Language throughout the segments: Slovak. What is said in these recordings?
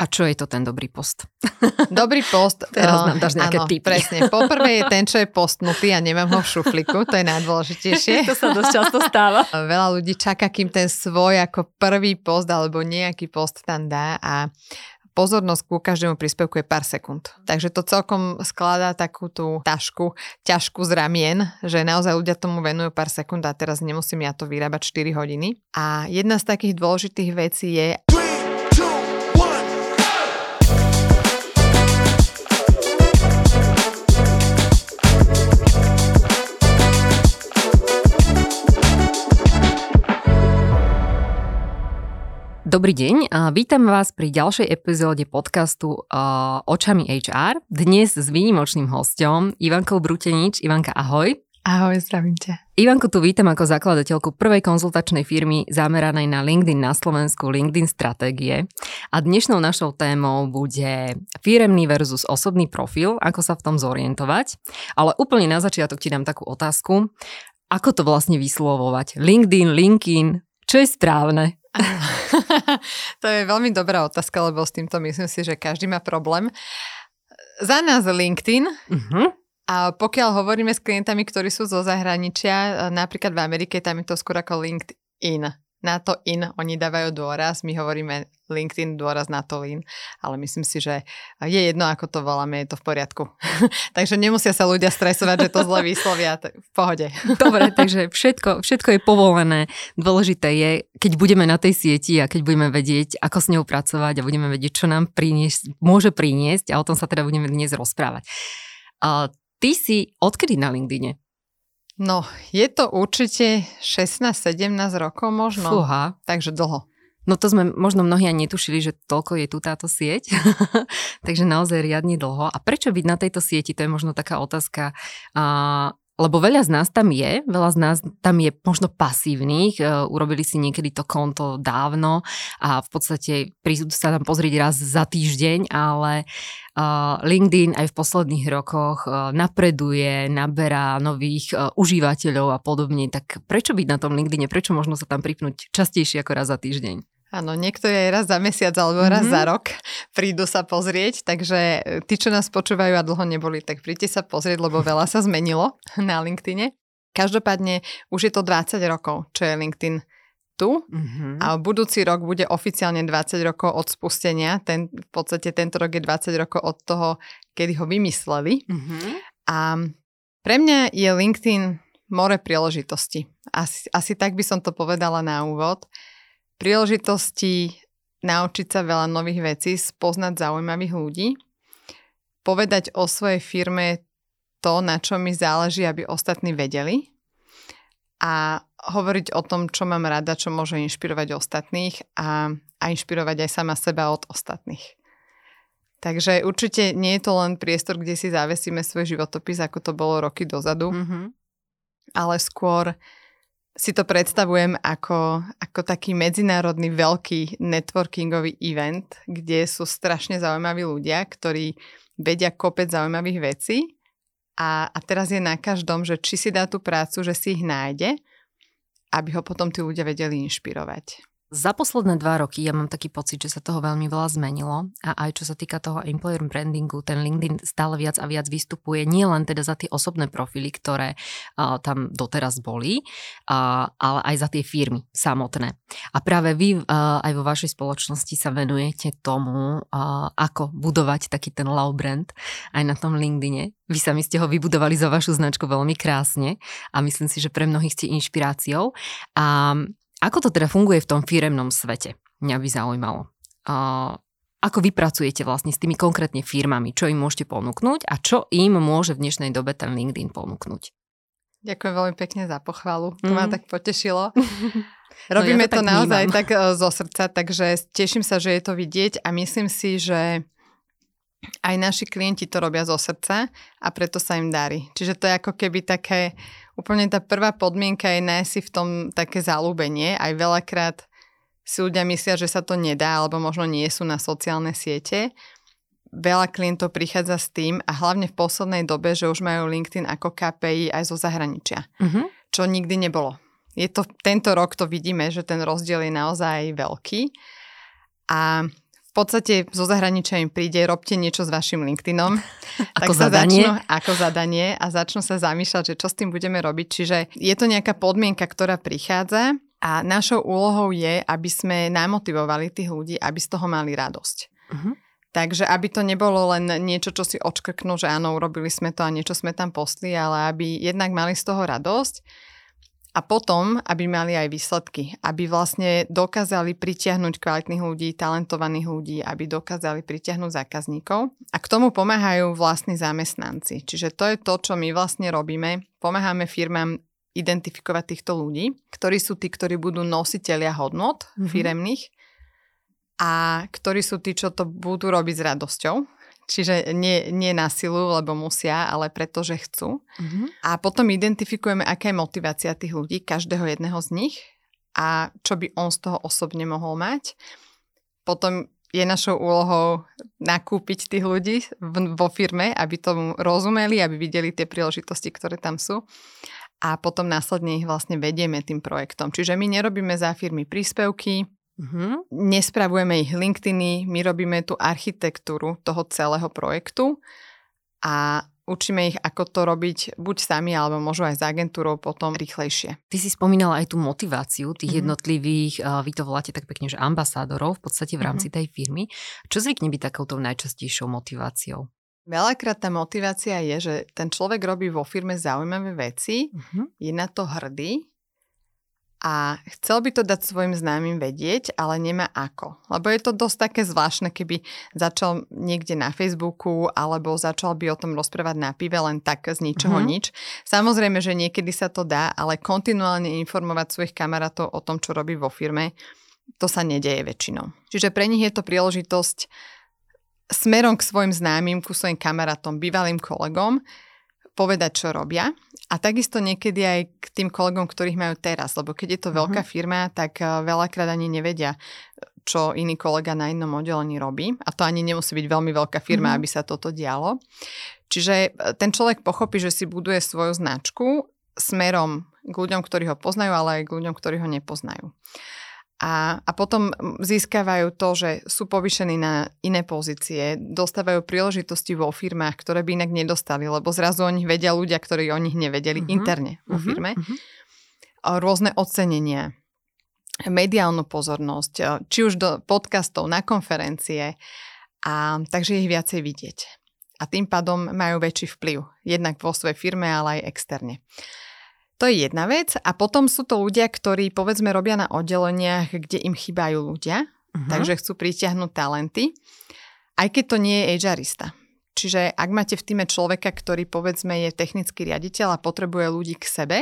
A čo je to ten dobrý post? Dobrý post. Teraz nám dáš nejaké áno, tipy. presne. Poprvé je ten, čo je postnutý a nemám ho v šufliku, to je najdôležitejšie. to sa dosť často stáva. Veľa ľudí čaká, kým ten svoj ako prvý post alebo nejaký post tam dá a pozornosť ku každému príspevku je pár sekúnd. Takže to celkom skladá takú tú tašku, ťažku z ramien, že naozaj ľudia tomu venujú pár sekúnd a teraz nemusím ja to vyrábať 4 hodiny. A jedna z takých dôležitých vecí je, Dobrý deň vítam vás pri ďalšej epizóde podcastu uh, Očami HR. Dnes s výnimočným hostom Ivankou Brutenič. Ivanka, ahoj. Ahoj, zdravím ťa. Ivanku tu vítam ako zakladateľku prvej konzultačnej firmy zameranej na LinkedIn na Slovensku LinkedIn stratégie. A dnešnou našou témou bude firemný versus osobný profil, ako sa v tom zorientovať. Ale úplne na začiatok ti dám takú otázku. Ako to vlastne vyslovovať? LinkedIn, LinkedIn, čo je správne? to je veľmi dobrá otázka, lebo s týmto myslím si, že každý má problém. Za nás LinkedIn. Uh-huh. A pokiaľ hovoríme s klientami, ktorí sú zo zahraničia, napríklad v Amerike, tam je to skôr ako LinkedIn na to in oni dávajú dôraz, my hovoríme LinkedIn dôraz na to lean, ale myslím si, že je jedno, ako to voláme, je to v poriadku. takže nemusia sa ľudia stresovať, že to zle vyslovia, v pohode. Dobre, takže všetko, všetko je povolené. Dôležité je, keď budeme na tej sieti a keď budeme vedieť, ako s ňou pracovať a budeme vedieť, čo nám priniesť, môže priniesť a o tom sa teda budeme dnes rozprávať. A ty si odkedy na LinkedIne? No, je to určite 16-17 rokov možno. Fúha. Takže dlho. No to sme možno mnohí ani netušili, že toľko je tu táto sieť. Takže naozaj riadne dlho. A prečo byť na tejto sieti? To je možno taká otázka. A, lebo veľa z nás tam je, veľa z nás tam je možno pasívnych, e, urobili si niekedy to konto dávno a v podstate prídu sa tam pozrieť raz za týždeň, ale LinkedIn aj v posledných rokoch napreduje, naberá nových užívateľov a podobne, tak prečo byť na tom LinkedIne, prečo možno sa tam pripnúť častejšie ako raz za týždeň? Áno, niektorí aj raz za mesiac alebo raz mm-hmm. za rok prídu sa pozrieť, takže e, tí, čo nás počúvajú a dlho neboli, tak príďte sa pozrieť, lebo veľa sa zmenilo na LinkedIne. Každopádne už je to 20 rokov, čo je LinkedIn tu mm-hmm. a budúci rok bude oficiálne 20 rokov od spustenia. Ten, v podstate tento rok je 20 rokov od toho, kedy ho vymysleli. Mm-hmm. A pre mňa je LinkedIn more príležitosti. Asi, asi tak by som to povedala na úvod. Príležitosti naučiť sa veľa nových vecí, spoznať zaujímavých ľudí, povedať o svojej firme to, na čo mi záleží, aby ostatní vedeli a hovoriť o tom, čo mám rada, čo môže inšpirovať ostatných a, a inšpirovať aj sama seba od ostatných. Takže určite nie je to len priestor, kde si zavesíme svoj životopis, ako to bolo roky dozadu, mm-hmm. ale skôr si to predstavujem ako, ako taký medzinárodný veľký networkingový event, kde sú strašne zaujímaví ľudia, ktorí vedia kopec zaujímavých vecí a, a teraz je na každom, že či si dá tú prácu, že si ich nájde, aby ho potom tí ľudia vedeli inšpirovať. Za posledné dva roky ja mám taký pocit, že sa toho veľmi veľa zmenilo a aj čo sa týka toho employer brandingu, ten LinkedIn stále viac a viac vystupuje nie len teda za tie osobné profily, ktoré uh, tam doteraz boli, uh, ale aj za tie firmy samotné. A práve vy uh, aj vo vašej spoločnosti sa venujete tomu, uh, ako budovať taký ten love brand aj na tom LinkedIne. Vy sami ste ho vybudovali za vašu značku veľmi krásne a myslím si, že pre mnohých ste inšpiráciou. A ako to teda funguje v tom firemnom svete? Mňa by zaujímalo. Uh, ako vy pracujete vlastne s tými konkrétne firmami? Čo im môžete ponúknuť a čo im môže v dnešnej dobe ten LinkedIn ponúknuť? Ďakujem veľmi pekne za pochvalu. To mm. ma tak potešilo. Robíme no ja to, to naozaj vnímam. tak e, zo srdca, takže teším sa, že je to vidieť a myslím si, že aj naši klienti to robia zo srdca a preto sa im darí. Čiže to je ako keby také úplne tá prvá podmienka je nájsť si v tom také zalúbenie. Aj veľakrát si ľudia myslia, že sa to nedá, alebo možno nie sú na sociálne siete. Veľa klientov prichádza s tým a hlavne v poslednej dobe, že už majú LinkedIn ako KPI aj zo zahraničia, uh-huh. čo nikdy nebolo. Je to, tento rok to vidíme, že ten rozdiel je naozaj veľký a v podstate zo zahraničia im príde, robte niečo s vašim LinkedInom. ako tak zadanie? Začnú, ako zadanie a začnú sa zamýšľať, že čo s tým budeme robiť. Čiže je to nejaká podmienka, ktorá prichádza a našou úlohou je, aby sme namotivovali tých ľudí, aby z toho mali radosť. Uh-huh. Takže aby to nebolo len niečo, čo si odškrknú, že áno, urobili sme to a niečo sme tam postli, ale aby jednak mali z toho radosť a potom, aby mali aj výsledky, aby vlastne dokázali pritiahnuť kvalitných ľudí, talentovaných ľudí, aby dokázali pritiahnuť zákazníkov. A k tomu pomáhajú vlastní zamestnanci. Čiže to je to, čo my vlastne robíme. Pomáhame firmám identifikovať týchto ľudí, ktorí sú tí, ktorí budú nositeľia hodnot mm-hmm. firemných a ktorí sú tí, čo to budú robiť s radosťou Čiže nie, nie na silu, lebo musia, ale preto, že chcú. Mm-hmm. A potom identifikujeme, aká je motivácia tých ľudí, každého jedného z nich a čo by on z toho osobne mohol mať. Potom je našou úlohou nakúpiť tých ľudí vo firme, aby tomu rozumeli, aby videli tie príležitosti, ktoré tam sú. A potom následne ich vlastne vedieme tým projektom. Čiže my nerobíme za firmy príspevky, Uh-huh. Nespravujeme ich LinkedIny, my robíme tú architektúru toho celého projektu a učíme ich, ako to robiť buď sami, alebo možno aj s agentúrou potom rýchlejšie. Ty si spomínala aj tú motiváciu tých uh-huh. jednotlivých, vy to voláte tak pekne, že ambasádorov v podstate v rámci uh-huh. tej firmy. Čo zvykne byť takouto najčastejšou motiváciou? Veľakrát tá motivácia je, že ten človek robí vo firme zaujímavé veci, uh-huh. je na to hrdý a chcel by to dať svojim známym vedieť, ale nemá ako. Lebo je to dosť také zvláštne, keby začal niekde na Facebooku alebo začal by o tom rozprávať na pive len tak z ničoho mm-hmm. nič. Samozrejme, že niekedy sa to dá, ale kontinuálne informovať svojich kamarátov o tom, čo robí vo firme, to sa nedeje väčšinou. Čiže pre nich je to príležitosť smerom k svojim známym, ku svojim kamarátom, bývalým kolegom, povedať, čo robia. A takisto niekedy aj k tým kolegom, ktorých majú teraz, lebo keď je to veľká uh-huh. firma, tak eh, veľakrát ani nevedia, čo iný kolega na inom oddelení robí. A to ani nemusí byť veľmi veľká firma, uh-huh. aby sa toto dialo. Čiže eh, ten človek pochopí, že si buduje svoju značku smerom k ľuďom, ktorí ho poznajú, ale aj k ľuďom, ktorí ho nepoznajú a, a potom získavajú to, že sú povyšení na iné pozície, dostávajú príležitosti vo firmách, ktoré by inak nedostali, lebo zrazu o nich vedia ľudia, ktorí o nich nevedeli uh-huh. interne vo uh-huh. firme. Uh-huh. Rôzne ocenenia, mediálnu pozornosť, či už do podcastov, na konferencie, a takže ich viacej vidieť. A tým pádom majú väčší vplyv, jednak vo svojej firme, ale aj externe. To je jedna vec. A potom sú to ľudia, ktorí povedzme robia na oddeleniach, kde im chýbajú ľudia, uh-huh. takže chcú pritiahnuť talenty, aj keď to nie je HRista. Čiže ak máte v týme človeka, ktorý povedzme je technický riaditeľ a potrebuje ľudí k sebe,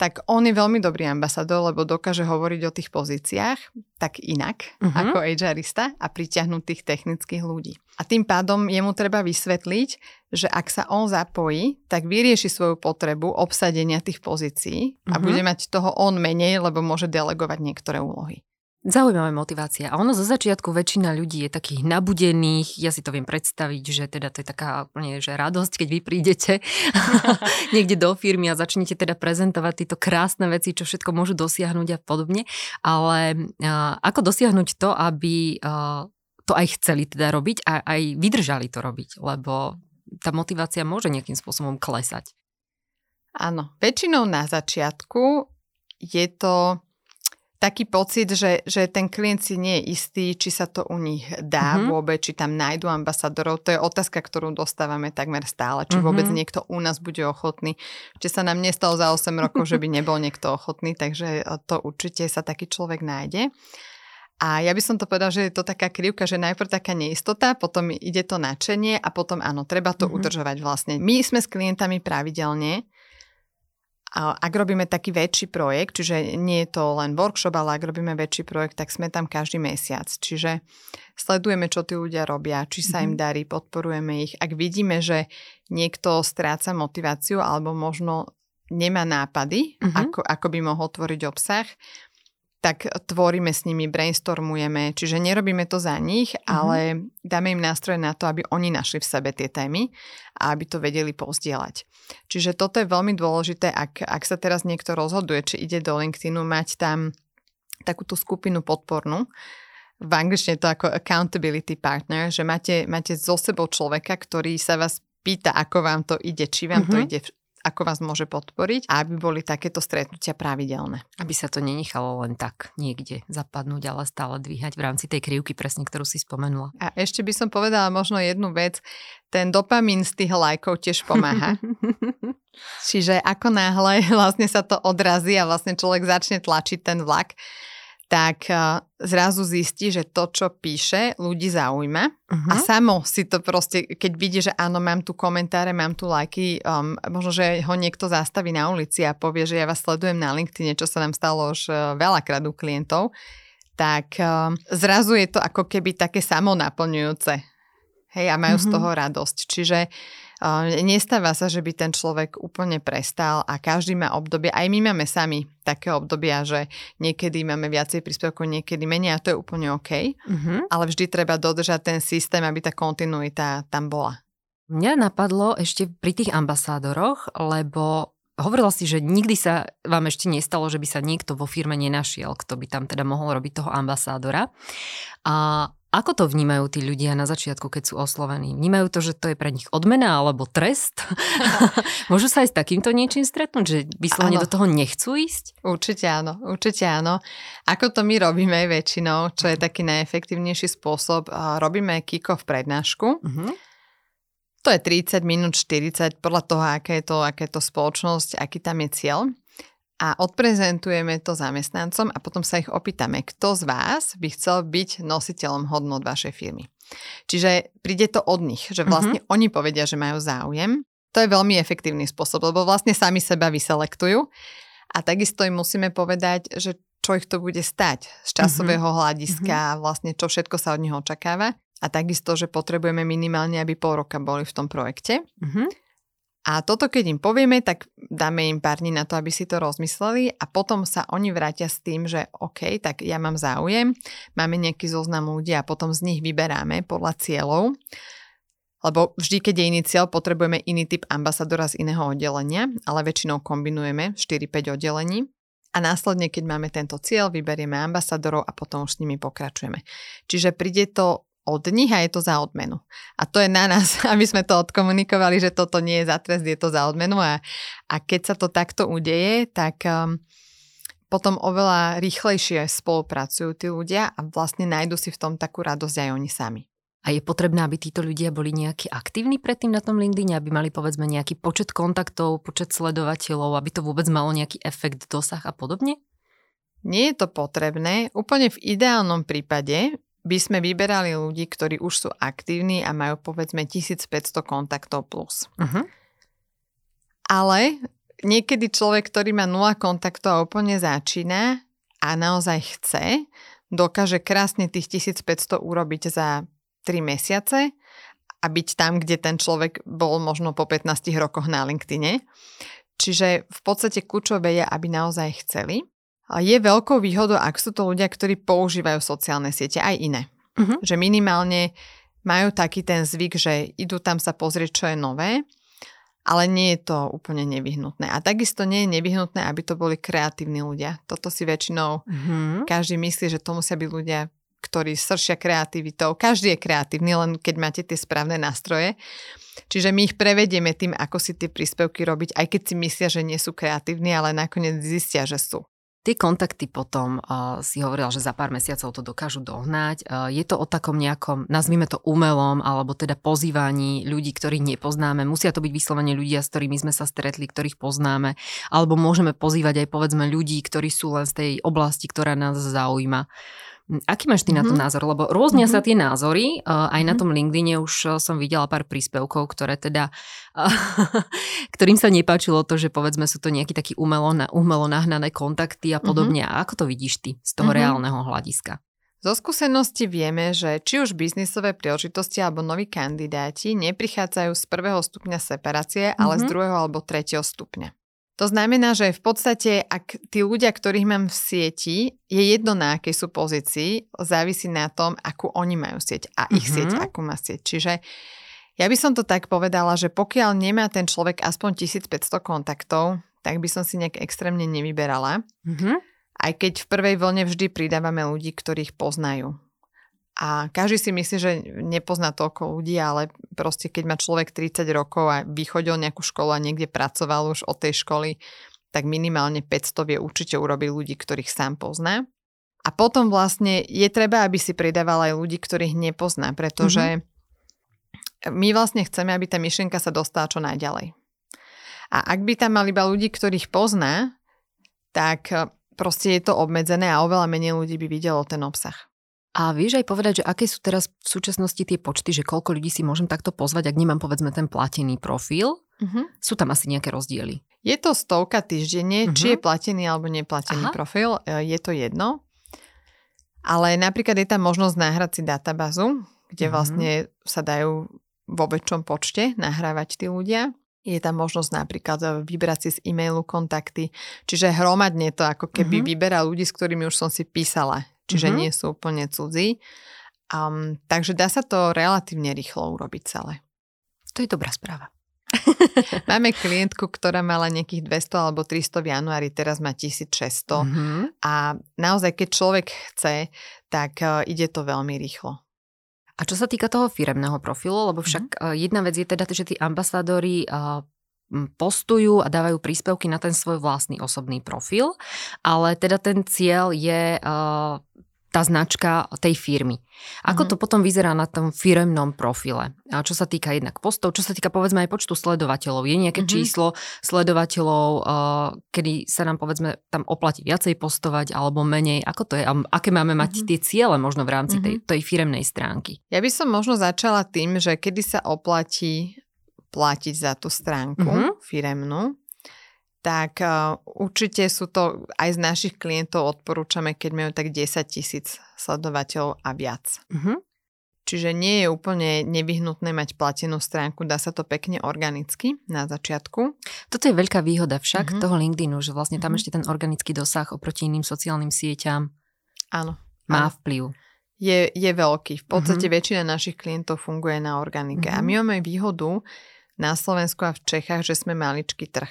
tak on je veľmi dobrý ambasador, lebo dokáže hovoriť o tých pozíciách tak inak uh-huh. ako HRista a pritiahnuť tých technických ľudí. A tým pádom jemu treba vysvetliť, že ak sa on zapojí, tak vyrieši svoju potrebu obsadenia tých pozícií a uh-huh. bude mať toho on menej, lebo môže delegovať niektoré úlohy. Zaujímavá motivácia. A ono zo začiatku väčšina ľudí je takých nabudených, ja si to viem predstaviť, že teda to je taká úplne, že radosť, keď vy prídete niekde do firmy a začnete teda prezentovať tieto krásne veci, čo všetko môžu dosiahnuť a podobne. Ale uh, ako dosiahnuť to, aby uh, to aj chceli teda robiť a aj vydržali to robiť, lebo tá motivácia môže nejakým spôsobom klesať. Áno, väčšinou na začiatku je to taký pocit, že, že ten klient si nie je istý, či sa to u nich dá mm-hmm. vôbec, či tam nájdu ambasadorov. To je otázka, ktorú dostávame takmer stále. Či mm-hmm. vôbec niekto u nás bude ochotný. Či sa nám nestalo za 8 rokov, že by nebol niekto ochotný, takže to určite sa taký človek nájde. A ja by som to povedal, že je to taká krivka, že najprv taká neistota, potom ide to nadšenie a potom áno, treba to mm-hmm. udržovať vlastne. My sme s klientami pravidelne ak robíme taký väčší projekt, čiže nie je to len workshop, ale ak robíme väčší projekt, tak sme tam každý mesiac. Čiže sledujeme, čo tí ľudia robia, či sa im mhm. darí, podporujeme ich. Ak vidíme, že niekto stráca motiváciu alebo možno nemá nápady, uh-huh. ako, ako by mohol tvoriť obsah, tak tvoríme s nimi, brainstormujeme, čiže nerobíme to za nich, mm-hmm. ale dáme im nástroje na to, aby oni našli v sebe tie témy a aby to vedeli pozdieľať. Čiže toto je veľmi dôležité, ak, ak sa teraz niekto rozhoduje, či ide do LinkedInu, mať tam takúto skupinu podpornú, v angličtine to ako accountability partner, že máte, máte so sebou človeka, ktorý sa vás pýta, ako vám to ide, či vám mm-hmm. to ide ako vás môže podporiť a aby boli takéto stretnutia pravidelné. Aby sa to nenechalo len tak niekde zapadnúť, ale stále dvíhať v rámci tej krivky, presne ktorú si spomenula. A ešte by som povedala možno jednu vec. Ten dopamín z tých lajkov tiež pomáha. Čiže ako náhle vlastne sa to odrazí a vlastne človek začne tlačiť ten vlak, tak zrazu zistí, že to, čo píše, ľudí zaujíma uh-huh. a mhm. samo si to proste, keď vidí, že áno, mám tu komentáre, mám tu lajky, um, možno, že ho niekto zastaví na ulici a povie, že ja vás sledujem na LinkedIn, čo sa nám stalo už uh, veľakrát u klientov, tak um, zrazu je to ako keby také samonaplňujúce. Hej, a majú uh-huh. z mhm. toho radosť. Čiže Nestáva sa, že by ten človek úplne prestal a každý má obdobie, aj my máme sami také obdobia, že niekedy máme viacej príspevkov, niekedy menej a to je úplne OK, mm-hmm. ale vždy treba dodržať ten systém, aby tá kontinuita tam bola. Mňa napadlo ešte pri tých ambasádoroch, lebo Hovorila si, že nikdy sa vám ešte nestalo, že by sa niekto vo firme nenašiel, kto by tam teda mohol robiť toho ambasádora. A ako to vnímajú tí ľudia na začiatku, keď sú oslovení? Vnímajú to, že to je pre nich odmena alebo trest? Môžu sa aj s takýmto niečím stretnúť, že vyslovene do toho nechcú ísť? Určite áno, určite áno. Ako to my robíme väčšinou, čo je taký najefektívnejší spôsob, robíme kick-off prednášku. Uh-huh. To je 30 minút, 40, podľa toho, aké je to, aké je to spoločnosť, aký tam je cieľ a odprezentujeme to zamestnancom a potom sa ich opýtame, kto z vás by chcel byť nositeľom hodnot vašej firmy. Čiže príde to od nich, že vlastne uh-huh. oni povedia, že majú záujem. To je veľmi efektívny spôsob, lebo vlastne sami seba vyselektujú a takisto im musíme povedať, že čo ich to bude stať z časového uh-huh. hľadiska, uh-huh. vlastne čo všetko sa od nich očakáva. A takisto, že potrebujeme minimálne, aby pol roka boli v tom projekte. Uh-huh. A toto, keď im povieme, tak dáme im pár dní na to, aby si to rozmysleli a potom sa oni vrátia s tým, že OK, tak ja mám záujem, máme nejaký zoznam ľudí a potom z nich vyberáme podľa cieľov. Lebo vždy, keď je iný cieľ, potrebujeme iný typ ambasadora z iného oddelenia, ale väčšinou kombinujeme 4-5 oddelení. A následne, keď máme tento cieľ, vyberieme ambasadorov a potom už s nimi pokračujeme. Čiže príde to od nich a je to za odmenu. A to je na nás, aby sme to odkomunikovali, že toto nie je za trest, je to za odmenu a, a keď sa to takto udeje, tak um, potom oveľa rýchlejšie spolupracujú tí ľudia a vlastne nájdu si v tom takú radosť aj oni sami. A je potrebné, aby títo ľudia boli nejakí aktívni predtým na tom LinkedIn, aby mali povedzme nejaký počet kontaktov, počet sledovateľov, aby to vôbec malo nejaký efekt, dosah a podobne? Nie je to potrebné. Úplne v ideálnom prípade by sme vyberali ľudí, ktorí už sú aktívni a majú povedzme 1500 kontaktov plus. Uh-huh. Ale niekedy človek, ktorý má 0 kontaktov a úplne začína a naozaj chce, dokáže krásne tých 1500 urobiť za 3 mesiace a byť tam, kde ten človek bol možno po 15 rokoch na LinkedIne. Čiže v podstate kľúčové je, aby naozaj chceli je veľkou výhodou, ak sú to ľudia, ktorí používajú sociálne siete, aj iné. Uh-huh. Že minimálne majú taký ten zvyk, že idú tam sa pozrieť, čo je nové, ale nie je to úplne nevyhnutné. A takisto nie je nevyhnutné, aby to boli kreatívni ľudia. Toto si väčšinou uh-huh. každý myslí, že to musia byť ľudia, ktorí sršia kreativitou. Každý je kreatívny, len keď máte tie správne nástroje. Čiže my ich prevedieme tým, ako si tie príspevky robiť, aj keď si myslia, že nie sú kreatívni, ale nakoniec zistia, že sú. Tie kontakty potom uh, si hovorila, že za pár mesiacov to dokážu dohnať. Uh, je to o takom nejakom, nazvime to umelom, alebo teda pozývaní ľudí, ktorých nepoznáme. Musia to byť vyslovene ľudia, s ktorými sme sa stretli, ktorých poznáme. Alebo môžeme pozývať aj povedzme ľudí, ktorí sú len z tej oblasti, ktorá nás zaujíma. Aký máš ty mm-hmm. na to mhm. názor? Lebo rôznia mm-hmm. sa tie názory. Uh, aj mm-hmm. na mhm. tom LinkedIne už uh, som videla pár príspevkov, ktoré teda, uh, ktorým sa nepáčilo to, že povedzme sú to nejaké taký umelo, umelo nahnané kontakty a podobne. Mm-hmm. A ako to vidíš ty z toho mm-hmm. reálneho hľadiska? Zo skúsenosti vieme, že či už biznisové príležitosti alebo noví kandidáti neprichádzajú z prvého stupňa separácie, mm-hmm. ale z mhm. druhého alebo tretieho stupňa. To znamená, že v podstate, ak tí ľudia, ktorých mám v sieti, je jedno na akej sú pozícii, závisí na tom, akú oni majú sieť a ich mm-hmm. sieť, akú má sieť. Čiže ja by som to tak povedala, že pokiaľ nemá ten človek aspoň 1500 kontaktov, tak by som si nejak extrémne nevyberala. Mm-hmm. Aj keď v prvej vlne vždy pridávame ľudí, ktorých poznajú. A každý si myslí, že nepozná toľko ľudí, ale proste keď má človek 30 rokov a vychodil nejakú školu a niekde pracoval už od tej školy, tak minimálne 500 vie určite urobiť ľudí, ktorých sám pozná. A potom vlastne je treba, aby si pridával aj ľudí, ktorých nepozná, pretože mm-hmm. my vlastne chceme, aby tá myšlienka sa dostala čo najďalej. A ak by tam mali iba ľudí, ktorých pozná, tak proste je to obmedzené a oveľa menej ľudí by videlo ten obsah. A vieš aj povedať, že aké sú teraz v súčasnosti tie počty, že koľko ľudí si môžem takto pozvať, ak nemám povedzme ten platený profil? Uh-huh. Sú tam asi nejaké rozdiely? Je to stovka týždenne, uh-huh. či je platený alebo neplatený Aha. profil, e, je to jedno. Ale napríklad je tam možnosť nahrať si databázu, kde uh-huh. vlastne sa dajú vo väčšom počte nahrávať tí ľudia. Je tam možnosť napríklad e, vybrať si z e-mailu kontakty, čiže hromadne to ako keby uh-huh. vyberá ľudí, s ktorými už som si písala čiže mm-hmm. nie sú úplne cudzí. Um, takže dá sa to relatívne rýchlo urobiť celé. To je dobrá správa. Máme klientku, ktorá mala nejakých 200 alebo 300 v januári, teraz má 1600 mm-hmm. a naozaj, keď človek chce, tak uh, ide to veľmi rýchlo. A čo sa týka toho firemného profilu, lebo však mm-hmm. jedna vec je teda, že tí ambasádori uh, postujú a dávajú príspevky na ten svoj vlastný osobný profil, ale teda ten cieľ je uh, tá značka tej firmy. Ako mm-hmm. to potom vyzerá na tom firemnom profile? A čo sa týka jednak postov, čo sa týka povedzme aj počtu sledovateľov. Je nejaké mm-hmm. číslo sledovateľov, uh, kedy sa nám povedzme tam oplatí viacej postovať alebo menej? Ako to je? A aké máme mať mm-hmm. tie ciele možno v rámci mm-hmm. tej, tej firemnej stránky? Ja by som možno začala tým, že kedy sa oplatí platiť za tú stránku mm-hmm. firemnú, tak uh, určite sú to, aj z našich klientov odporúčame, keď majú tak 10 tisíc sledovateľov a viac. Mm-hmm. Čiže nie je úplne nevyhnutné mať platenú stránku, dá sa to pekne organicky na začiatku. Toto je veľká výhoda však mm-hmm. toho LinkedInu, že vlastne tam mm-hmm. ešte ten organický dosah oproti iným sociálnym sieťam áno, má áno. vplyv. Je, je veľký. V podstate mm-hmm. väčšina našich klientov funguje na organike. Mm-hmm. A my máme výhodu, na Slovensku a v Čechách, že sme maličký trh.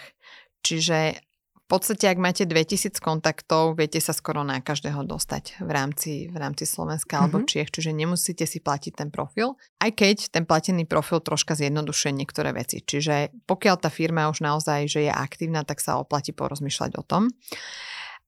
Čiže v podstate, ak máte 2000 kontaktov, viete sa skoro na každého dostať v rámci, v rámci Slovenska mm-hmm. alebo mhm. Čiech, čiže nemusíte si platiť ten profil, aj keď ten platený profil troška zjednodušuje niektoré veci. Čiže pokiaľ tá firma už naozaj že je aktívna, tak sa oplatí porozmýšľať o tom.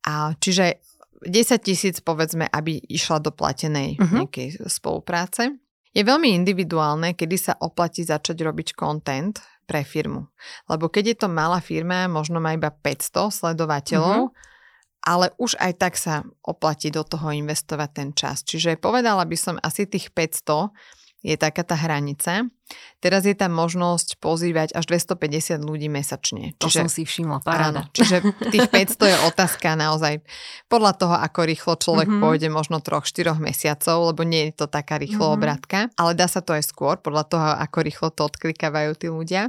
A čiže 10 tisíc povedzme, aby išla do platenej mm-hmm. nejakej spolupráce. Je veľmi individuálne, kedy sa oplatí začať robiť content pre firmu. Lebo keď je to malá firma, možno má iba 500 sledovateľov, mm-hmm. ale už aj tak sa oplatí do toho investovať ten čas. Čiže povedala by som asi tých 500 je taká tá hranica. Teraz je tam možnosť pozývať až 250 ľudí mesačne. Čiže, to som si všimla, paráda. Áno, čiže tých 500 je otázka naozaj podľa toho, ako rýchlo človek mm-hmm. pôjde, možno 3-4 mesiacov, lebo nie je to taká rýchlo mm-hmm. obratka, ale dá sa to aj skôr, podľa toho, ako rýchlo to odklikávajú tí ľudia.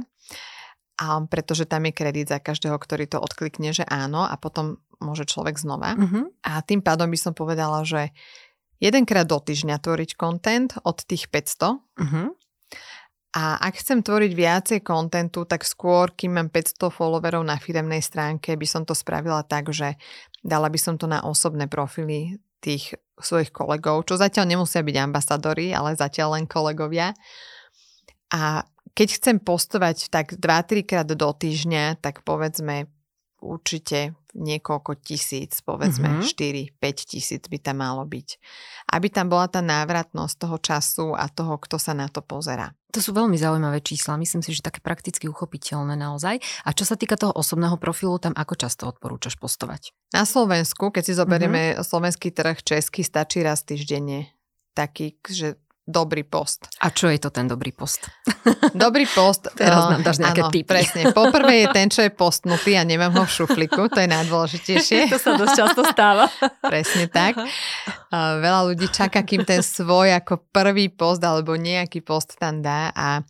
A pretože tam je kredit za každého, ktorý to odklikne, že áno a potom môže človek znova. Mm-hmm. A tým pádom by som povedala, že jedenkrát do týždňa tvoriť content od tých 500. Uh-huh. Mhm. A ak chcem tvoriť viacej kontentu, tak skôr, kým mám 500 followerov na firemnej stránke, by som to spravila tak, že dala by som to na osobné profily tých svojich kolegov, čo zatiaľ nemusia byť ambasadori, ale zatiaľ len kolegovia. A keď chcem postovať tak 2-3 krát do týždňa, tak povedzme určite niekoľko tisíc, povedzme mm-hmm. 4-5 tisíc by tam malo byť. Aby tam bola tá návratnosť toho času a toho, kto sa na to pozera. To sú veľmi zaujímavé čísla, myslím si, že také prakticky uchopiteľné naozaj. A čo sa týka toho osobného profilu, tam ako často odporúčaš postovať? Na Slovensku, keď si zoberieme mm-hmm. slovenský trh český, stačí raz týždenne. Taký, že dobrý post. A čo je to ten dobrý post? Dobrý post. Teraz nám dáš nejaké áno, typy. presne. Poprvé je ten, čo je postnutý a nemám ho v šufliku, to je najdôležitejšie. to sa dosť často stáva. presne tak. Veľa ľudí čaká, kým ten svoj ako prvý post alebo nejaký post tam dá a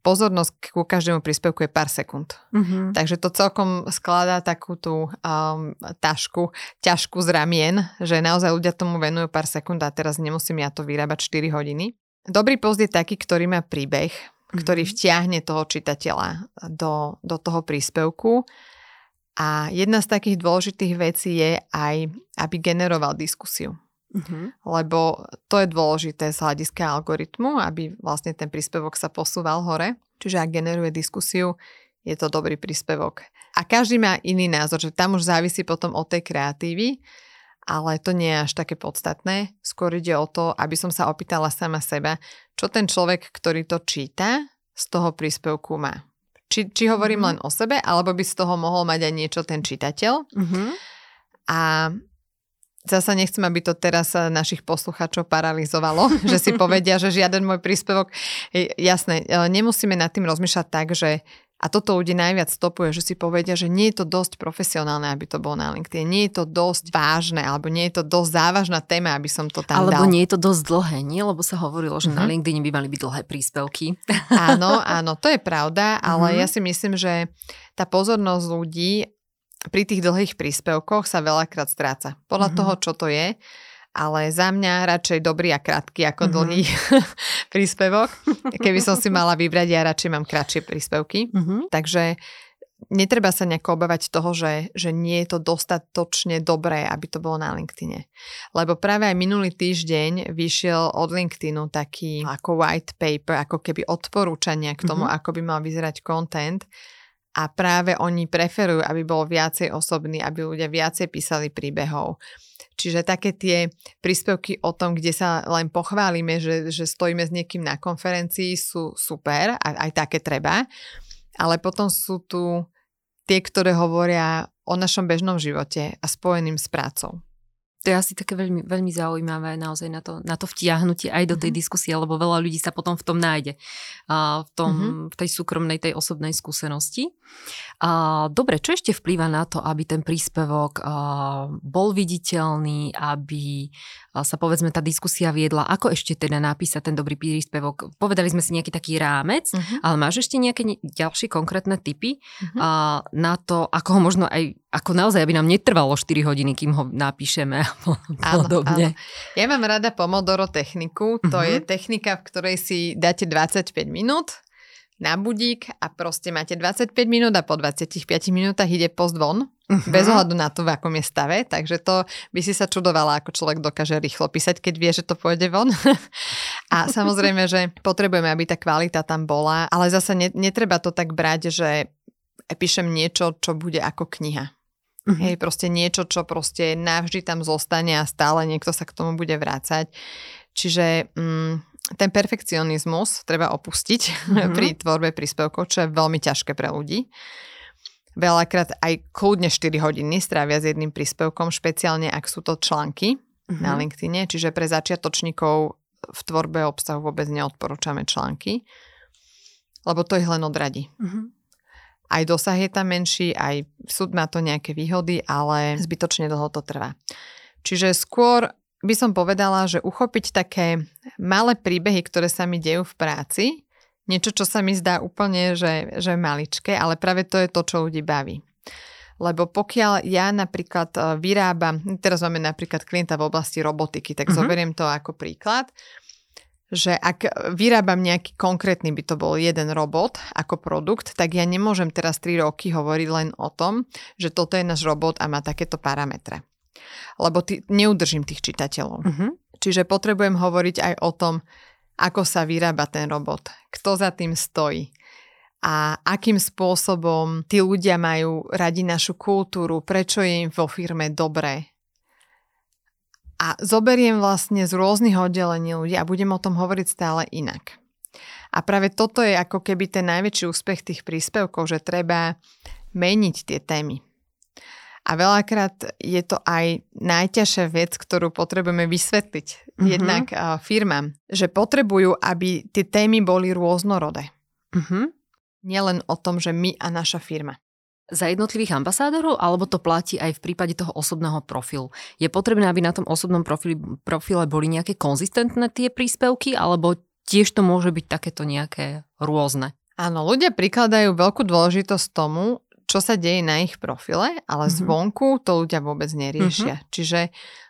pozornosť ku každému príspevku je pár sekúnd. Mm-hmm. Takže to celkom skladá takú tú um, tašku, ťažku z ramien, že naozaj ľudia tomu venujú pár sekúnd a teraz nemusím ja to vyrábať 4 hodiny. Dobrý post je taký, ktorý má príbeh, mm-hmm. ktorý vtiahne toho čitateľa do, do toho príspevku. A jedna z takých dôležitých vecí je aj, aby generoval diskusiu. Uh-huh. Lebo to je dôležité z hľadiska algoritmu, aby vlastne ten príspevok sa posúval hore. Čiže ak generuje diskusiu, je to dobrý príspevok. A každý má iný názor, že tam už závisí potom od tej kreatívy, ale to nie je až také podstatné. Skôr ide o to, aby som sa opýtala sama seba, čo ten človek, ktorý to číta, z toho príspevku má. Či, či hovorím uh-huh. len o sebe, alebo by z toho mohol mať aj niečo ten čitateľ. Uh-huh. A Zasa nechcem, aby to teraz eh, našich posluchačov paralizovalo, že si povedia, že žiaden môj príspevok... Jasné, eh, nemusíme nad tým rozmýšľať tak, že a toto ľudí najviac stopuje, že si povedia, že nie je to dosť profesionálne, aby to bolo na LinkedIn. Nie je to dosť vážne, alebo nie je to dosť závažná téma, aby som to tam alebo dal. nie je to dosť dlhé, nie? Lebo sa hovorilo, že mm-hmm. na mhm. LinkedIn by mali byť dlhé príspevky. Áno, áno, to je pravda, ale mm-hmm. ja si myslím, že tá pozornosť ľudí pri tých dlhých príspevkoch sa veľakrát stráca. Podľa mm-hmm. toho, čo to je. Ale za mňa radšej dobrý a krátky ako mm-hmm. dlhý príspevok. Keby som si mala vybrať, ja radšej mám kratšie príspevky. Mm-hmm. Takže netreba sa nejako obávať toho, že, že nie je to dostatočne dobré, aby to bolo na LinkedIne. Lebo práve aj minulý týždeň vyšiel od LinkedInu taký ako white paper, ako keby odporúčania k tomu, mm-hmm. ako by mal vyzerať content a práve oni preferujú, aby bol viacej osobný, aby ľudia viacej písali príbehov. Čiže také tie príspevky o tom, kde sa len pochválime, že, že stojíme s niekým na konferencii, sú super, aj, aj také treba. Ale potom sú tu tie, ktoré hovoria o našom bežnom živote a spojeným s prácou to je asi také veľmi, veľmi zaujímavé naozaj na to, na to vtiahnutie aj do tej mm-hmm. diskusie, lebo veľa ľudí sa potom v tom nájde. A v, tom, mm-hmm. v tej súkromnej, tej osobnej skúsenosti. A, dobre, čo ešte vplýva na to, aby ten príspevok a, bol viditeľný, aby sa povedzme tá diskusia viedla? Ako ešte teda napísať ten dobrý príspevok? Povedali sme si nejaký taký rámec, mm-hmm. ale máš ešte nejaké ne- ďalšie konkrétne typy mm-hmm. a, na to, ako ho možno aj ako naozaj, aby nám netrvalo 4 hodiny, kým ho napíšeme a podobne. Áno, áno. Ja mám rada Pomodoro techniku. To uh-huh. je technika, v ktorej si dáte 25 minút na budík a proste máte 25 minút a po 25 minútach ide post von. Uh-huh. Bez ohľadu na to, v akom je stave. Takže to by si sa čudovala, ako človek dokáže rýchlo písať, keď vie, že to pôjde von. a samozrejme, že potrebujeme, aby tá kvalita tam bola, ale zase netreba to tak brať, že píšem niečo, čo bude ako kniha. Mm-hmm. Hej, proste niečo, čo proste navždy tam zostane a stále niekto sa k tomu bude vrácať. Čiže mm, ten perfekcionizmus treba opustiť mm-hmm. pri tvorbe príspevkov, čo je veľmi ťažké pre ľudí. Veľakrát aj kľudne 4 hodiny strávia s jedným príspevkom, špeciálne ak sú to články mm-hmm. na LinkedIne, čiže pre začiatočníkov v tvorbe obsahu vôbec neodporúčame články, lebo to ich len odradí. Mm-hmm aj dosah je tam menší, aj súd má to nejaké výhody, ale zbytočne dlho to trvá. Čiže skôr by som povedala, že uchopiť také malé príbehy, ktoré sa mi dejú v práci, niečo, čo sa mi zdá úplne, že, že maličké, ale práve to je to, čo ľudí baví. Lebo pokiaľ ja napríklad e, vyrábam, teraz máme napríklad klienta v oblasti robotiky, tak uh-huh. zoberiem to ako príklad že ak vyrábam nejaký konkrétny, by to bol jeden robot ako produkt, tak ja nemôžem teraz 3 roky hovoriť len o tom, že toto je náš robot a má takéto parametre. Lebo tý, neudržím tých čitateľov. Uh-huh. Čiže potrebujem hovoriť aj o tom, ako sa vyrába ten robot, kto za tým stojí a akým spôsobom tí ľudia majú radi našu kultúru, prečo je im vo firme dobré, a zoberiem vlastne z rôznych oddelení ľudí a budem o tom hovoriť stále inak. A práve toto je ako keby ten najväčší úspech tých príspevkov, že treba meniť tie témy. A veľakrát je to aj najťažšia vec, ktorú potrebujeme vysvetliť mm-hmm. jednak uh, firmám, že potrebujú, aby tie témy boli rôznorodé. Mm-hmm. Nielen o tom, že my a naša firma za jednotlivých ambasádorov, alebo to platí aj v prípade toho osobného profilu? Je potrebné, aby na tom osobnom profile, profile boli nejaké konzistentné tie príspevky, alebo tiež to môže byť takéto nejaké rôzne? Áno, ľudia prikladajú veľkú dôležitosť tomu, čo sa deje na ich profile, ale mm-hmm. zvonku to ľudia vôbec neriešia. Mm-hmm. Čiže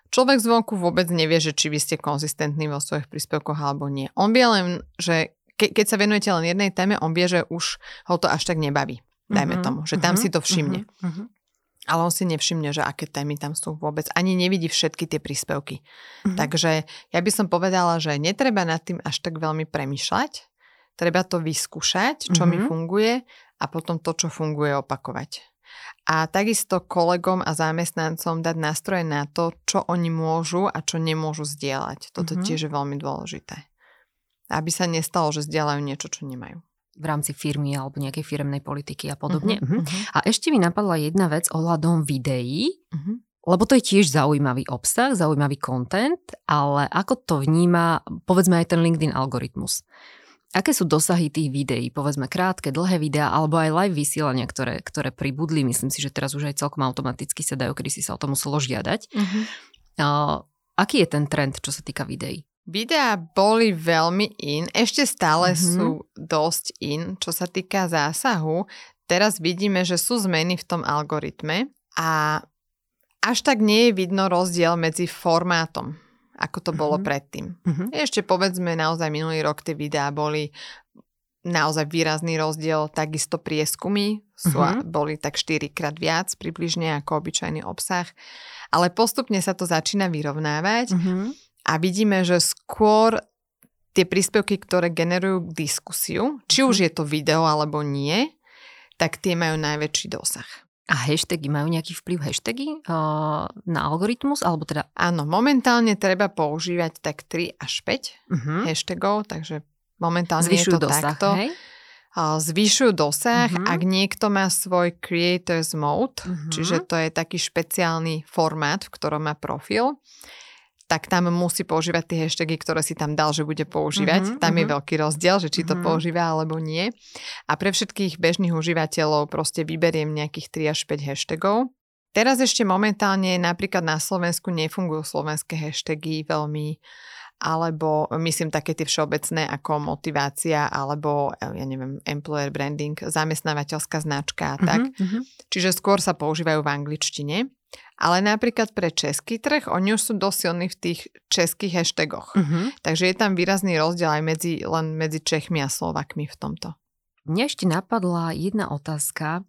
človek zvonku vôbec nevie, že či vy ste konzistentní vo svojich príspevkoch alebo nie. On vie len, že ke, keď sa venujete len jednej téme, on vie, že už ho to až tak nebaví dajme uh-huh, tomu, že tam uh-huh, si to všimne. Uh-huh. ale on si nevšimne, že aké témy tam sú vôbec. Ani nevidí všetky tie príspevky. Mm-hmm. Takže ja by som povedala, že netreba nad tým až tak veľmi premyšľať. Treba to vyskúšať, čo mm-hmm. mi mhm. funguje a potom to, čo funguje, opakovať. A takisto kolegom a zamestnancom dať nástroje na to, čo oni môžu a čo nemôžu zdieľať. Toto mm-hmm. tiež je veľmi dôležité. Aby sa nestalo, že zdieľajú niečo, čo nemajú v rámci firmy alebo nejakej firemnej politiky a podobne. Uh-huh, uh-huh. A ešte mi napadla jedna vec ohľadom videí, uh-huh. lebo to je tiež zaujímavý obsah, zaujímavý content, ale ako to vníma, povedzme aj ten LinkedIn algoritmus. Aké sú dosahy tých videí, povedzme krátke, dlhé videá, alebo aj live vysielania, ktoré, ktoré pribudli, myslím si, že teraz už aj celkom automaticky sa dajú, kedy si sa o to muselo žiadať. Uh-huh. Uh, aký je ten trend, čo sa týka videí? Videá boli veľmi in, ešte stále mm-hmm. sú dosť in, čo sa týka zásahu. Teraz vidíme, že sú zmeny v tom algoritme a až tak nie je vidno rozdiel medzi formátom, ako to mm-hmm. bolo mhm. predtým. Mm-hmm. Ešte povedzme, naozaj minulý rok tie videá boli naozaj výrazný rozdiel, takisto prieskumy sú, mm-hmm. boli tak 4 krát viac približne ako obyčajný obsah, ale postupne sa to začína vyrovnávať. Mm-hmm a vidíme, že skôr tie príspevky, ktoré generujú diskusiu, či už mhm. je to video alebo nie, tak tie majú najväčší dosah. A hashtagy majú nejaký vplyv hashtagy uh, na algoritmus? Alebo teda... Áno, momentálne treba používať tak 3 až 5 uh-huh. Mhm. hashtagov, takže momentálne Zvyšujú je to dosah, takto. Hej? Uh, zvyšujú dosah, uh-huh. ak niekto má svoj creators mode, uh-huh. čiže to je taký špeciálny formát, v ktorom má profil, tak tam musí používať tie hashtagy, ktoré si tam dal, že bude používať. Uh-huh, tam uh-huh. je mhm. veľký rozdiel, že či to uh-huh. používa alebo nie. A pre všetkých bežných užívateľov proste vyberiem nejakých 3 až 5 hashtagov. Teraz ešte momentálne napríklad na Slovensku nefungujú slovenské hashtagy veľmi alebo myslím také tie všeobecné ako motivácia alebo ja neviem, employer branding, zamestnávateľská značka a tak. Uh-huh, uh-huh. Čiže skôr sa používajú v angličtine. Ale napríklad pre český trh, oni už sú dosť silní v tých českých hashtagoch. Uh-huh. Takže je tam výrazný rozdiel aj medzi, len medzi Čechmi a Slovakmi v tomto. Mne ešte napadla jedna otázka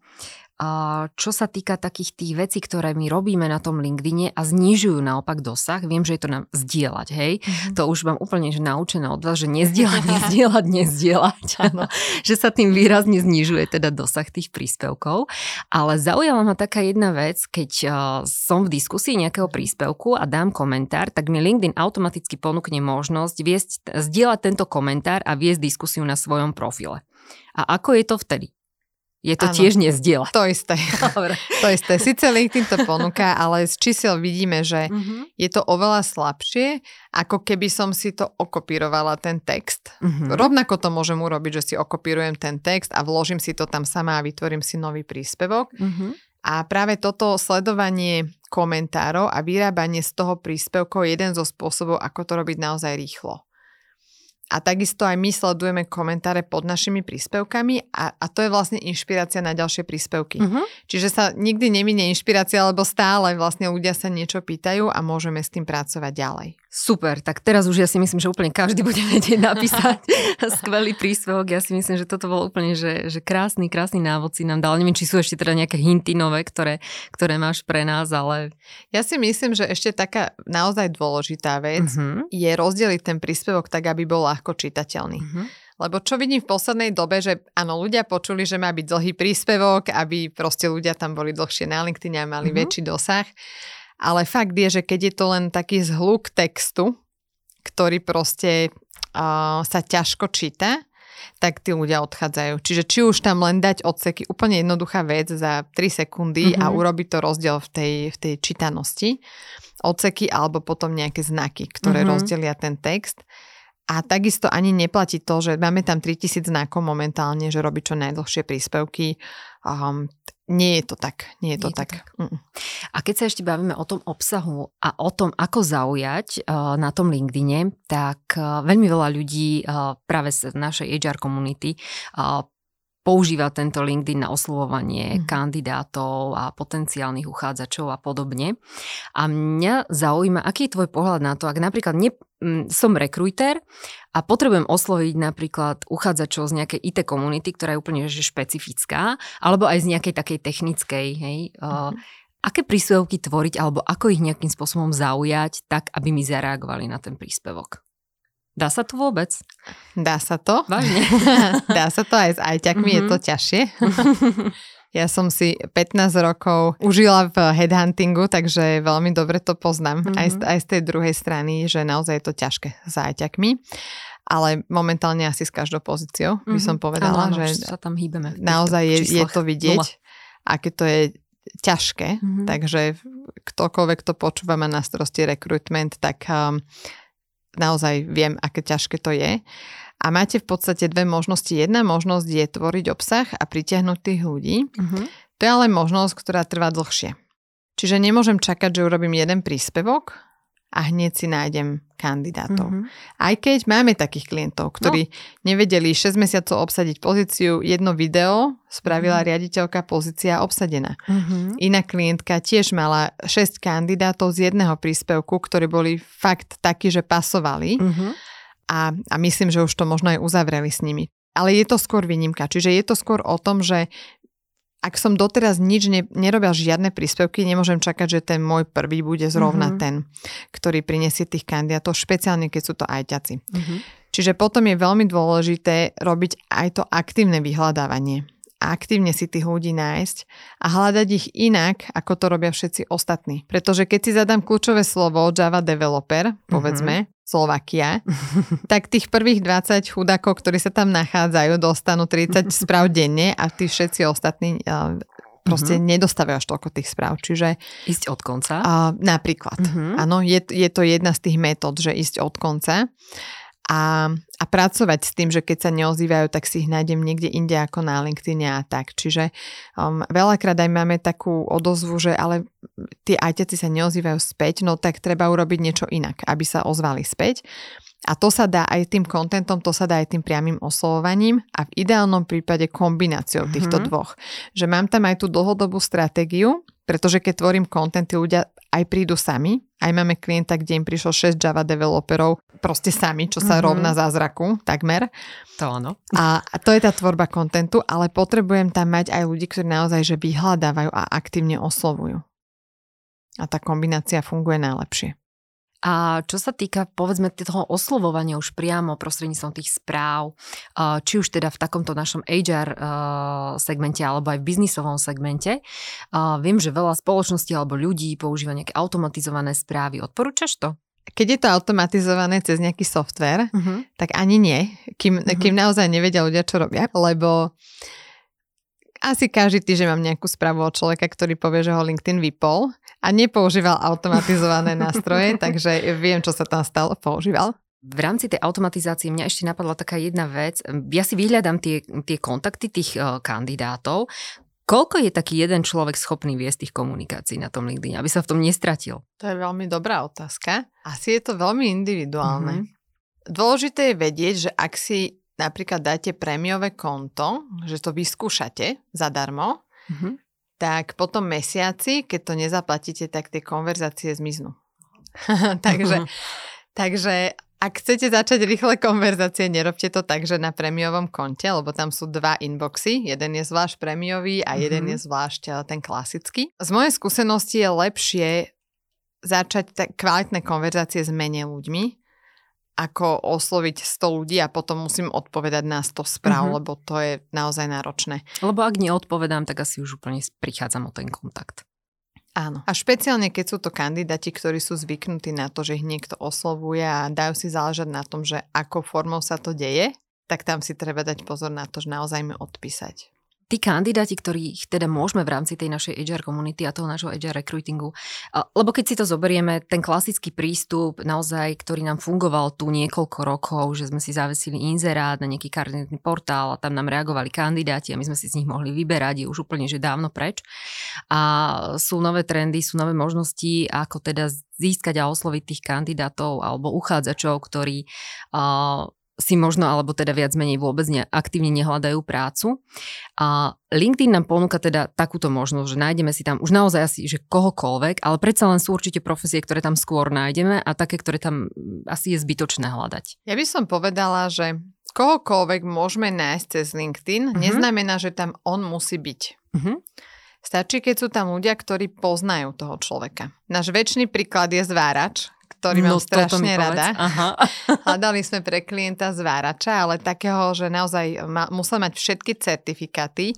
čo sa týka takých tých vecí, ktoré my robíme na tom LinkedIne a znižujú naopak dosah, viem, že je to nám zdieľať, hej, mm-hmm. to už mám úplne že naučené od vás, že nezdieľať, nezdieľať, nezdieľať, že sa tým výrazne znižuje teda dosah tých príspevkov, ale zaujala ma taká jedna vec, keď uh, som v diskusii nejakého príspevku a dám komentár, tak mi LinkedIn automaticky ponúkne možnosť viesť, zdieľať tento komentár a viesť diskusiu na svojom profile. A ako je to vtedy? Je to ano, tiež nezdieľať. To isté. Dobre. to isté. Sice LinkedIn to ponúka, ale z čísel vidíme, že uh-huh. je to oveľa slabšie, ako keby som si to okopírovala, ten text. Uh-huh. Rovnako to môžem urobiť, že si okopírujem ten text a vložím si to tam sama a vytvorím si nový príspevok. Uh-huh. A práve toto sledovanie komentárov a vyrábanie z toho príspevkov je jeden zo spôsobov, ako to robiť naozaj rýchlo. A takisto aj my sledujeme komentáre pod našimi príspevkami a, a to je vlastne inšpirácia na ďalšie príspevky. Uh-huh. Čiže sa nikdy neminie inšpirácia, lebo stále vlastne ľudia sa niečo pýtajú a môžeme s tým pracovať ďalej. Super, tak teraz už ja si myslím, že úplne každý bude vedieť napísať skvelý príspevok. Ja si myslím, že toto bol úplne že, že krásny, krásny návod si nám dal. Neviem, či sú ešte teda nejaké hinty nové, ktoré, ktoré máš pre nás, ale... Ja si myslím, že ešte taká naozaj dôležitá vec uh-huh. je rozdeliť ten príspevok tak, aby bol ľahko čitateľný. Uh-huh. Lebo čo vidím v poslednej dobe, že áno, ľudia počuli, že má byť dlhý príspevok, aby proste ľudia tam boli dlhšie na LinkedIn a mali uh-huh. väčší dosah. Ale fakt je, že keď je to len taký zhluk textu, ktorý proste uh, sa ťažko číta, tak tí ľudia odchádzajú. Čiže či už tam len dať odseky, úplne jednoduchá vec za 3 sekundy mm-hmm. a mhm. urobiť to rozdiel v tej, v tej čítanosti, odseky alebo potom nejaké znaky, ktoré mm-hmm. rozdelia ten text. A takisto ani neplatí to, že máme tam 3000 znakov momentálne, že robí čo najdlhšie príspevky. Um, nie je to tak. Nie je to, nie tak. to tak. Mm. A keď sa ešte bavíme o tom obsahu a o tom, ako zaujať uh, na tom LinkedIne, tak uh, veľmi veľa ľudí uh, práve z našej HR komunity používa tento LinkedIn na oslovovanie mm. kandidátov a potenciálnych uchádzačov a podobne. A mňa zaujíma, aký je tvoj pohľad na to, ak napríklad ne, som rekrúter a potrebujem osloviť napríklad uchádzačov z nejakej IT komunity, ktorá je úplne že špecifická, alebo aj z nejakej takej technickej, hej, mm. uh, Aké príspevky tvoriť alebo ako ich nejakým spôsobom zaujať, tak aby mi zareagovali na ten príspevok? Dá sa to vôbec? Dá sa to. Vážne? Dá sa to aj s ajťakmi, mm-hmm. je to mhm. ťažšie. ja som si 15 rokov užila v headhuntingu, takže veľmi dobre to poznám mm-hmm. aj, z, aj z tej druhej strany, že naozaj je to ťažké s ajťakmi. Ale momentálne asi s každou pozíciou by som mhm. povedala, ano, že sa tam hýbeme naozaj je, je to vidieť, Nula. aké to je ťažké. Mm-hmm. Takže ktokoľvek to počúva má na starosti rekrutment, tak um, naozaj viem, aké ťažké to je. A máte v podstate dve možnosti. Jedna možnosť je tvoriť obsah a pritiahnuť tých ľudí. Uh-huh. To je ale možnosť, ktorá trvá dlhšie. Čiže nemôžem čakať, že urobím jeden príspevok a hneď si nájdem kandidátov. Mm-hmm. Aj keď máme takých klientov, ktorí no. nevedeli 6 mesiacov obsadiť pozíciu, jedno video spravila mm-hmm. riaditeľka, pozícia obsadená. Mm-hmm. Iná klientka tiež mala 6 kandidátov z jedného príspevku, ktorí boli fakt takí, že pasovali. Mm-hmm. A, a myslím, že už to možno aj uzavreli s nimi. Ale je to skôr výnimka. Čiže je to skôr o tom, že ak som doteraz nič ne, nerobil žiadne príspevky, nemôžem čakať, že ten môj prvý bude zrovna mm-hmm. ten, ktorý prinesie tých kandidátov, špeciálne keď sú to ajťaci. Mm-hmm. Čiže potom je veľmi dôležité robiť aj to aktívne vyhľadávanie aktívne si tých ľudí nájsť a hľadať ich inak, ako to robia všetci ostatní. Pretože keď si zadám kľúčové slovo Java developer, povedzme, mm-hmm. Slovakia, tak tých prvých 20 chudákov, ktorí sa tam nachádzajú, dostanú 30 správ denne a tí všetci ostatní uh, proste mm-hmm. nedostávajú až toľko tých správ. Čiže... Ísť od konca? Uh, napríklad. Mm-hmm. Áno, je, je to jedna z tých metód, že ísť od konca a, a pracovať s tým, že keď sa neozývajú, tak si ich nájdem niekde inde ako na LinkedIn a tak. Čiže um, veľakrát aj máme takú odozvu, že ale tie ajťaci sa neozývajú späť, no tak treba urobiť niečo inak, aby sa ozvali späť. A to sa dá aj tým kontentom, to sa dá aj tým priamým oslovovaním a v ideálnom prípade kombináciou týchto mm-hmm. dvoch. Že mám tam aj tú dlhodobú stratégiu, pretože keď tvorím content, tí ľudia aj prídu sami. Aj máme klienta, kde im prišlo 6 Java developerov proste sami, čo sa mm-hmm. rovná zázraku, takmer. To áno. A, a to je tá tvorba kontentu, ale potrebujem tam mať aj ľudí, ktorí naozaj že vyhľadávajú a aktívne oslovujú. A tá kombinácia funguje najlepšie. A čo sa týka, povedzme, toho oslovovania už priamo prostredníctvom tých správ, či už teda v takomto našom HR segmente alebo aj v biznisovom segmente, viem, že veľa spoločností alebo ľudí používa nejaké automatizované správy. Odporúčaš to? Keď je to automatizované cez nejaký software, uh-huh. tak ani nie, kým, uh-huh. kým naozaj nevedia ľudia, čo robia, lebo asi každý týždeň mám nejakú správu od človeka, ktorý povie, že ho LinkedIn vypol a nepoužíval automatizované nástroje, takže viem, čo sa tam stalo, používal. V rámci tej automatizácie mňa ešte napadla taká jedna vec. Ja si vyhľadám tie, tie kontakty tých uh, kandidátov. Koľko je taký jeden človek schopný viesť tých komunikácií na tom LinkedIn, aby sa v tom nestratil? To je veľmi dobrá otázka. Asi je to veľmi individuálne. Mm-hmm. Dôležité je vedieť, že ak si napríklad dáte prémiové konto, že to vyskúšate zadarmo, mm-hmm. tak potom mesiaci, keď to nezaplatíte, tak tie konverzácie zmiznú. takže, takže ak chcete začať rýchle konverzácie, nerobte to tak, že na prémiovom konte, lebo tam sú dva inboxy. Jeden je zvlášť prémiový a jeden mm-hmm. je zvlášť eh, ten klasický. Z mojej skúsenosti je lepšie začať kvalitné konverzácie s menej ľuďmi, ako osloviť 100 ľudí a potom musím odpovedať na 100 správ, mm-hmm. lebo to je naozaj náročné. Lebo ak neodpovedám, tak asi už úplne prichádzam o ten kontakt. Áno. A špeciálne, keď sú to kandidáti, ktorí sú zvyknutí na to, že ich niekto oslovuje a dajú si záležať na tom, že ako formou sa to deje, tak tam si treba dať pozor na to, že naozaj mi odpísať tí kandidáti, ktorých teda môžeme v rámci tej našej HR komunity a toho nášho HR recruitingu, lebo keď si to zoberieme, ten klasický prístup naozaj, ktorý nám fungoval tu niekoľko rokov, že sme si zavesili inzerát na nejaký kandidátny portál a tam nám reagovali kandidáti a my sme si z nich mohli vyberať, je už úplne že dávno preč. A sú nové trendy, sú nové možnosti, ako teda získať a osloviť tých kandidátov alebo uchádzačov, ktorí uh, si možno, alebo teda viac menej vôbec ne, aktívne nehľadajú prácu. A LinkedIn nám ponúka teda takúto možnosť, že nájdeme si tam už naozaj asi, že kohokoľvek, ale predsa len sú určite profesie, ktoré tam skôr nájdeme a také, ktoré tam mm, asi je zbytočné hľadať. Ja by som povedala, že kohokoľvek môžeme nájsť cez LinkedIn, uh-huh. neznamená, že tam on musí byť. Uh-huh. Stačí, keď sú tam ľudia, ktorí poznajú toho človeka. Náš väčší príklad je zvárač, ktorý no, mám strašne rada. Aha. Hľadali sme pre klienta zvárača, ale takého, že naozaj ma, musel mať všetky certifikáty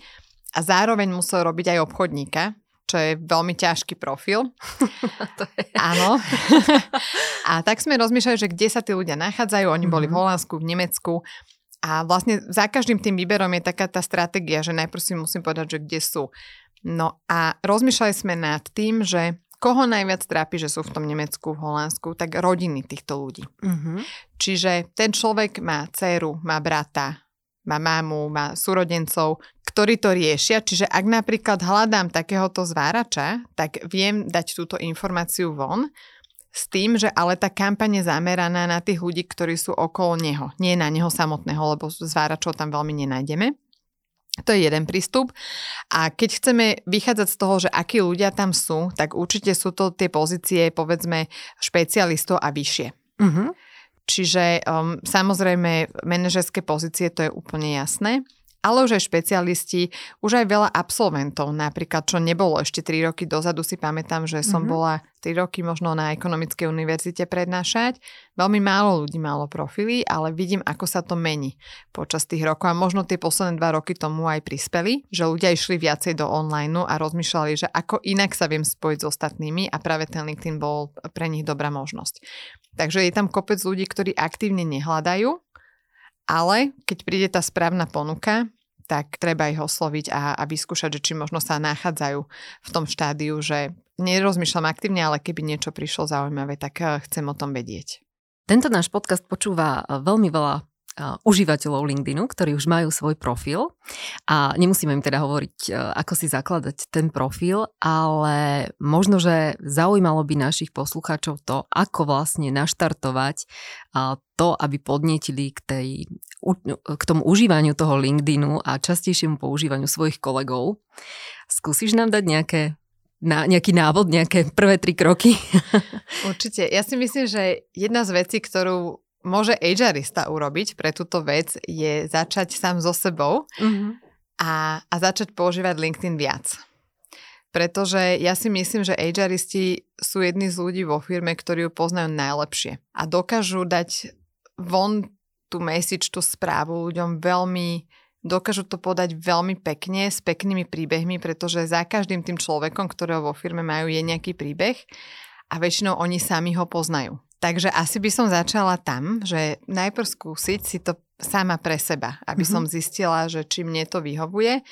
a zároveň musel robiť aj obchodníka, čo je veľmi ťažký profil. Áno. a tak sme rozmýšľali, že kde sa tí ľudia nachádzajú. Oni boli v mhm. Holandsku, v Nemecku a vlastne za každým tým výberom je taká tá stratégia, že najprv si musím povedať, že kde sú. No a rozmýšľali sme nad tým, že koho najviac trápi, že sú v tom Nemecku, v Holandsku, tak rodiny týchto ľudí. Mm-hmm. Čiže ten človek má dceru, má brata, má mámu, má súrodencov, ktorí to riešia. Čiže ak napríklad hľadám takéhoto zvárača, tak viem dať túto informáciu von s tým, že ale tá kampaň je zameraná na tých ľudí, ktorí sú okolo neho, nie na neho samotného, lebo zváračov tam veľmi nenájdeme. To je jeden prístup. A keď chceme vychádzať z toho, že akí ľudia tam sú, tak určite sú to tie pozície, povedzme, špecialistov a vyššie. Uh-huh. Čiže um, samozrejme, manažerské pozície, to je úplne jasné ale už aj špecialisti, už aj veľa absolventov, napríklad, čo nebolo ešte 3 roky dozadu, si pamätám, že som mm-hmm. bola 3 roky možno na ekonomickej univerzite prednášať. Veľmi málo ľudí malo profily, ale vidím, ako sa to mení počas tých rokov a možno tie posledné 2 roky tomu aj prispeli, že ľudia išli viacej do online a rozmýšľali, že ako inak sa viem spojiť s ostatnými a práve ten LinkedIn bol pre nich dobrá možnosť. Takže je tam kopec ľudí, ktorí aktívne nehľadajú, ale keď príde tá správna ponuka, tak treba ich osloviť a, a vyskúšať, že či možno sa nachádzajú v tom štádiu, že nerozmýšľam aktívne, ale keby niečo prišlo zaujímavé, tak eh, chcem o tom vedieť. Tento náš podcast počúva eh, veľmi veľa užívateľov LinkedInu, ktorí už majú svoj profil a nemusíme im teda hovoriť, ako si zakladať ten profil, ale možno, že zaujímalo by našich poslucháčov to, ako vlastne naštartovať to, aby podnietili k, tej, k tomu užívaniu toho LinkedInu a častejšiemu používaniu svojich kolegov. Skúsiš nám dať nejaké na nejaký návod, nejaké prvé tri kroky? Určite. Ja si myslím, že jedna z vecí, ktorú môže HRista urobiť pre túto vec, je začať sám so sebou mm-hmm. a, a začať používať LinkedIn viac. Pretože ja si myslím, že HRisti sú jedni z ľudí vo firme, ktorí ju poznajú najlepšie a dokážu dať von tú message, tú správu ľuďom veľmi, dokážu to podať veľmi pekne, s peknými príbehmi, pretože za každým tým človekom, ktorého vo firme majú, je nejaký príbeh a väčšinou oni sami ho poznajú. Takže asi by som začala tam, že najprv skúsiť si to sama pre seba, aby mm-hmm. som zistila, že či mne to vyhovuje.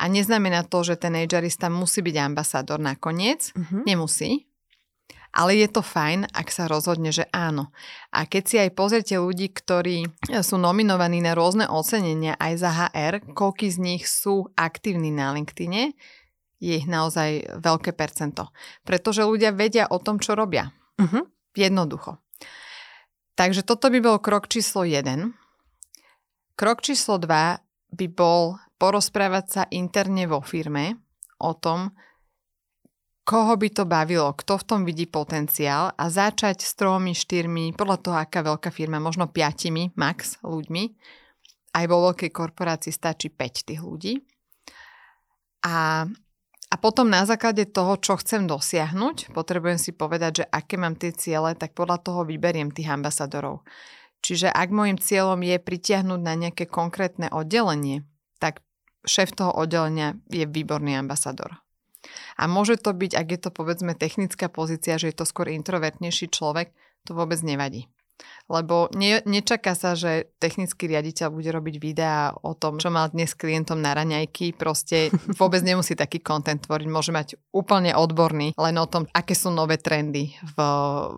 A neznamená to, že ten agerista musí byť ambasador nakoniec. Mm-hmm. Nemusí. Ale je to fajn, ak sa rozhodne, že áno. A keď si aj pozrite ľudí, ktorí sú nominovaní na rôzne ocenenia aj za HR, koľky z nich sú aktívni na LinkedIne, je ich naozaj veľké percento. Pretože ľudia vedia o tom, čo robia. Uh-huh. Jednoducho. Takže toto by bol krok číslo 1. Krok číslo 2 by bol porozprávať sa interne vo firme o tom, koho by to bavilo, kto v tom vidí potenciál a začať s tromi, štyrmi, podľa toho, aká veľká firma, možno piatimi max ľuďmi. Aj vo veľkej korporácii stačí 5 tých ľudí. A a potom na základe toho, čo chcem dosiahnuť, potrebujem si povedať, že aké mám tie ciele, tak podľa toho vyberiem tých ambasadorov. Čiže ak môjim cieľom je pritiahnuť na nejaké konkrétne oddelenie, tak šéf toho oddelenia je výborný ambasador. A môže to byť, ak je to povedzme technická pozícia, že je to skôr introvertnejší človek, to vôbec nevadí. Lebo ne, nečaká sa, že technický riaditeľ bude robiť videá o tom, čo mal dnes klientom na raňajky. Proste vôbec nemusí taký kontent tvoriť. Môže mať úplne odborný len o tom, aké sú nové trendy v,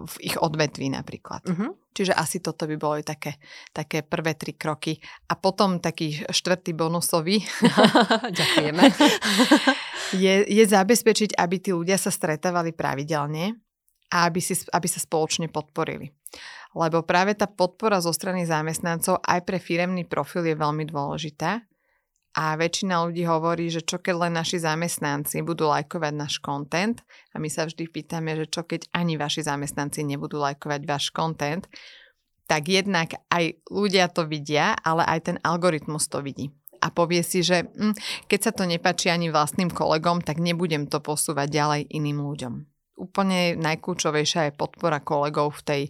v ich odvetví napríklad. Uh-huh. Čiže asi toto by boli také, také prvé tri kroky. A potom taký štvrtý bonusový. Ďakujeme. je, je zabezpečiť, aby tí ľudia sa stretávali pravidelne a aby, si, aby sa spoločne podporili lebo práve tá podpora zo strany zamestnancov aj pre firemný profil je veľmi dôležitá. A väčšina ľudí hovorí, že čo keď len naši zamestnanci budú lajkovať náš content a my sa vždy pýtame, že čo keď ani vaši zamestnanci nebudú lajkovať váš content, tak jednak aj ľudia to vidia, ale aj ten algoritmus to vidí. a povie si, že hm, keď sa to nepáči ani vlastným kolegom, tak nebudem to posúvať ďalej iným ľuďom. Úplne najkľúčovejšia je podpora kolegov v tej,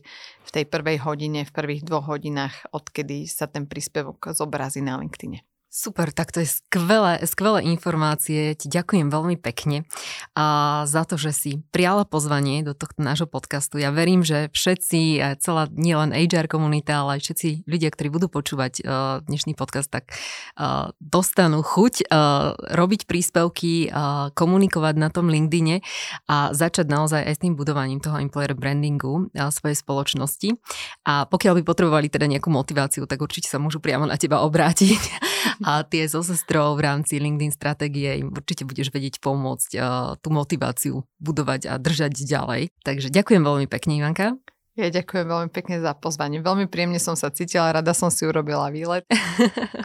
v tej prvej hodine, v prvých dvoch hodinách, odkedy sa ten príspevok zobrazí na LinkedIne. Super, tak to je skvelé, skvelé informácie. Ti ďakujem veľmi pekne a za to, že si prijala pozvanie do tohto nášho podcastu. Ja verím, že všetci, celá nielen HR komunita, ale aj všetci ľudia, ktorí budú počúvať uh, dnešný podcast, tak uh, dostanú chuť uh, robiť príspevky, komunikovať na tom LinkedIne a začať naozaj aj s tým budovaním toho employer brandingu svojej spoločnosti. A pokiaľ by potrebovali teda nejakú motiváciu, tak určite sa môžu priamo na teba obrátiť a tie so sestrou v rámci LinkedIn stratégie im určite budeš vedieť pomôcť uh, tú motiváciu budovať a držať ďalej. Takže ďakujem veľmi pekne, Ivanka. Ja ďakujem veľmi pekne za pozvanie. Veľmi príjemne som sa cítila, rada som si urobila výlet.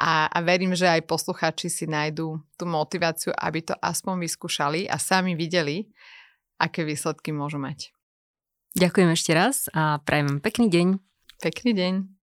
A, a verím, že aj posluchači si nájdú tú motiváciu, aby to aspoň vyskúšali a sami videli, aké výsledky môžu mať. Ďakujem ešte raz a prajem pekný deň. Pekný deň.